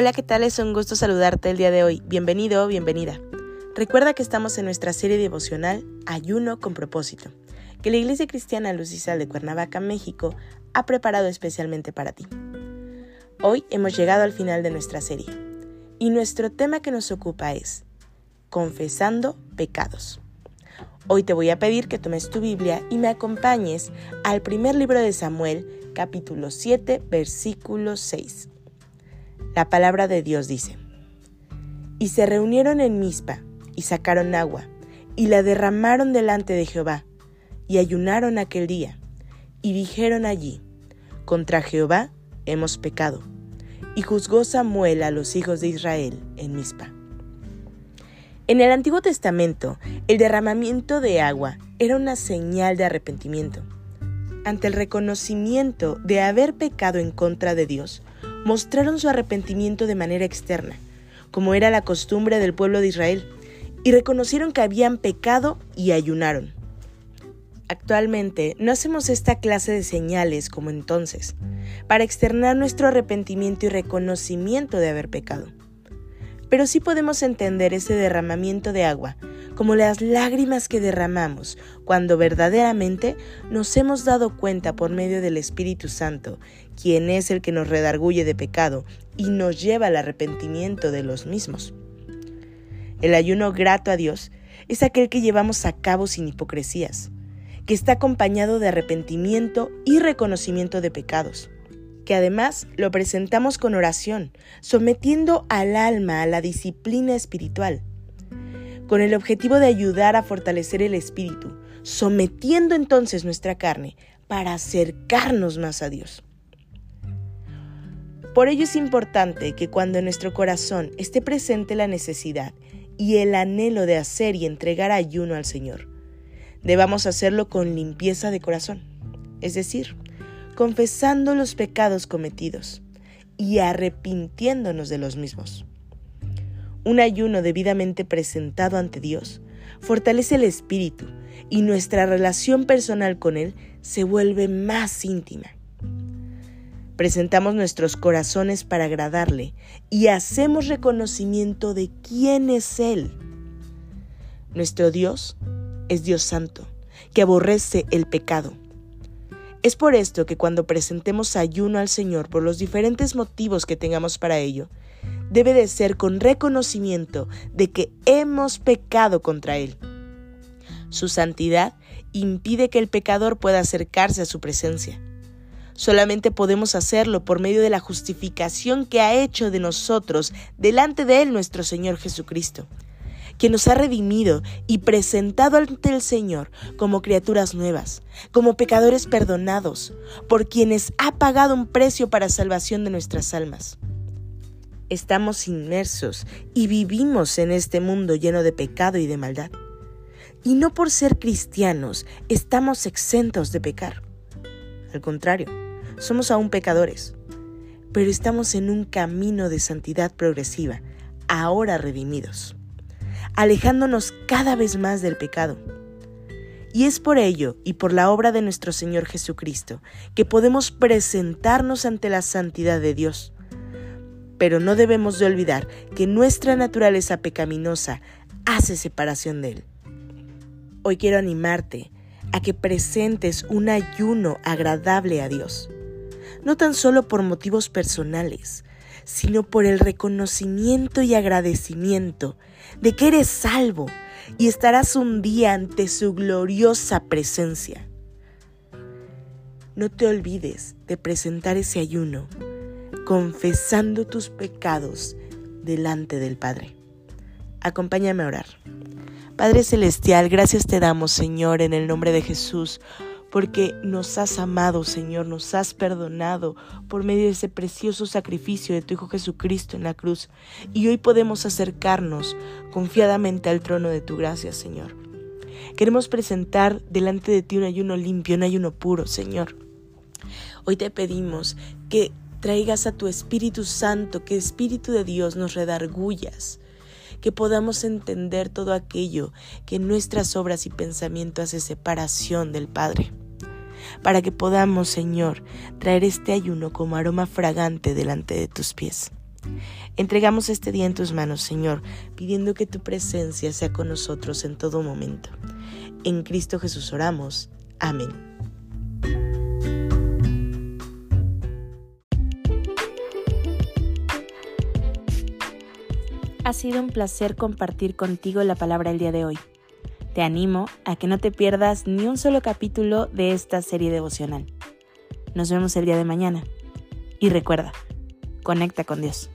Hola, ¿qué tal? Es un gusto saludarte el día de hoy. Bienvenido bienvenida. Recuerda que estamos en nuestra serie devocional Ayuno con propósito, que la Iglesia Cristiana Luz y Sal de Cuernavaca, México, ha preparado especialmente para ti. Hoy hemos llegado al final de nuestra serie y nuestro tema que nos ocupa es Confesando pecados. Hoy te voy a pedir que tomes tu Biblia y me acompañes al primer libro de Samuel, capítulo 7, versículo 6. La palabra de Dios dice, Y se reunieron en Mizpa, y sacaron agua, y la derramaron delante de Jehová, y ayunaron aquel día, y dijeron allí, Contra Jehová hemos pecado. Y juzgó Samuel a los hijos de Israel en Mizpa. En el Antiguo Testamento, el derramamiento de agua era una señal de arrepentimiento. Ante el reconocimiento de haber pecado en contra de Dios, mostraron su arrepentimiento de manera externa, como era la costumbre del pueblo de Israel, y reconocieron que habían pecado y ayunaron. Actualmente no hacemos esta clase de señales como entonces, para externar nuestro arrepentimiento y reconocimiento de haber pecado. Pero sí podemos entender ese derramamiento de agua como las lágrimas que derramamos cuando verdaderamente nos hemos dado cuenta por medio del Espíritu Santo, quien es el que nos redarguye de pecado y nos lleva al arrepentimiento de los mismos. El ayuno grato a Dios es aquel que llevamos a cabo sin hipocresías, que está acompañado de arrepentimiento y reconocimiento de pecados que además lo presentamos con oración, sometiendo al alma a la disciplina espiritual, con el objetivo de ayudar a fortalecer el espíritu, sometiendo entonces nuestra carne para acercarnos más a Dios. Por ello es importante que cuando en nuestro corazón esté presente la necesidad y el anhelo de hacer y entregar ayuno al Señor, debamos hacerlo con limpieza de corazón, es decir, confesando los pecados cometidos y arrepintiéndonos de los mismos. Un ayuno debidamente presentado ante Dios fortalece el espíritu y nuestra relación personal con Él se vuelve más íntima. Presentamos nuestros corazones para agradarle y hacemos reconocimiento de quién es Él. Nuestro Dios es Dios Santo, que aborrece el pecado es por esto que cuando presentemos ayuno al Señor por los diferentes motivos que tengamos para ello, debe de ser con reconocimiento de que hemos pecado contra Él. Su santidad impide que el pecador pueda acercarse a su presencia. Solamente podemos hacerlo por medio de la justificación que ha hecho de nosotros delante de Él nuestro Señor Jesucristo que nos ha redimido y presentado ante el Señor como criaturas nuevas, como pecadores perdonados, por quienes ha pagado un precio para salvación de nuestras almas. Estamos inmersos y vivimos en este mundo lleno de pecado y de maldad. Y no por ser cristianos estamos exentos de pecar. Al contrario, somos aún pecadores, pero estamos en un camino de santidad progresiva, ahora redimidos alejándonos cada vez más del pecado. Y es por ello y por la obra de nuestro Señor Jesucristo que podemos presentarnos ante la santidad de Dios. Pero no debemos de olvidar que nuestra naturaleza pecaminosa hace separación de Él. Hoy quiero animarte a que presentes un ayuno agradable a Dios, no tan solo por motivos personales, sino por el reconocimiento y agradecimiento de que eres salvo y estarás un día ante su gloriosa presencia. No te olvides de presentar ese ayuno, confesando tus pecados delante del Padre. Acompáñame a orar. Padre Celestial, gracias te damos, Señor, en el nombre de Jesús porque nos has amado, Señor, nos has perdonado por medio de ese precioso sacrificio de tu Hijo Jesucristo en la cruz. Y hoy podemos acercarnos confiadamente al trono de tu gracia, Señor. Queremos presentar delante de ti un ayuno limpio, un ayuno puro, Señor. Hoy te pedimos que traigas a tu Espíritu Santo, que Espíritu de Dios nos redargullas, que podamos entender todo aquello que en nuestras obras y pensamientos hace separación del Padre, para que podamos, Señor, traer este ayuno como aroma fragante delante de tus pies. Entregamos este día en tus manos, Señor, pidiendo que tu presencia sea con nosotros en todo momento. En Cristo Jesús oramos. Amén. Ha sido un placer compartir contigo la palabra el día de hoy. Te animo a que no te pierdas ni un solo capítulo de esta serie devocional. Nos vemos el día de mañana. Y recuerda, conecta con Dios.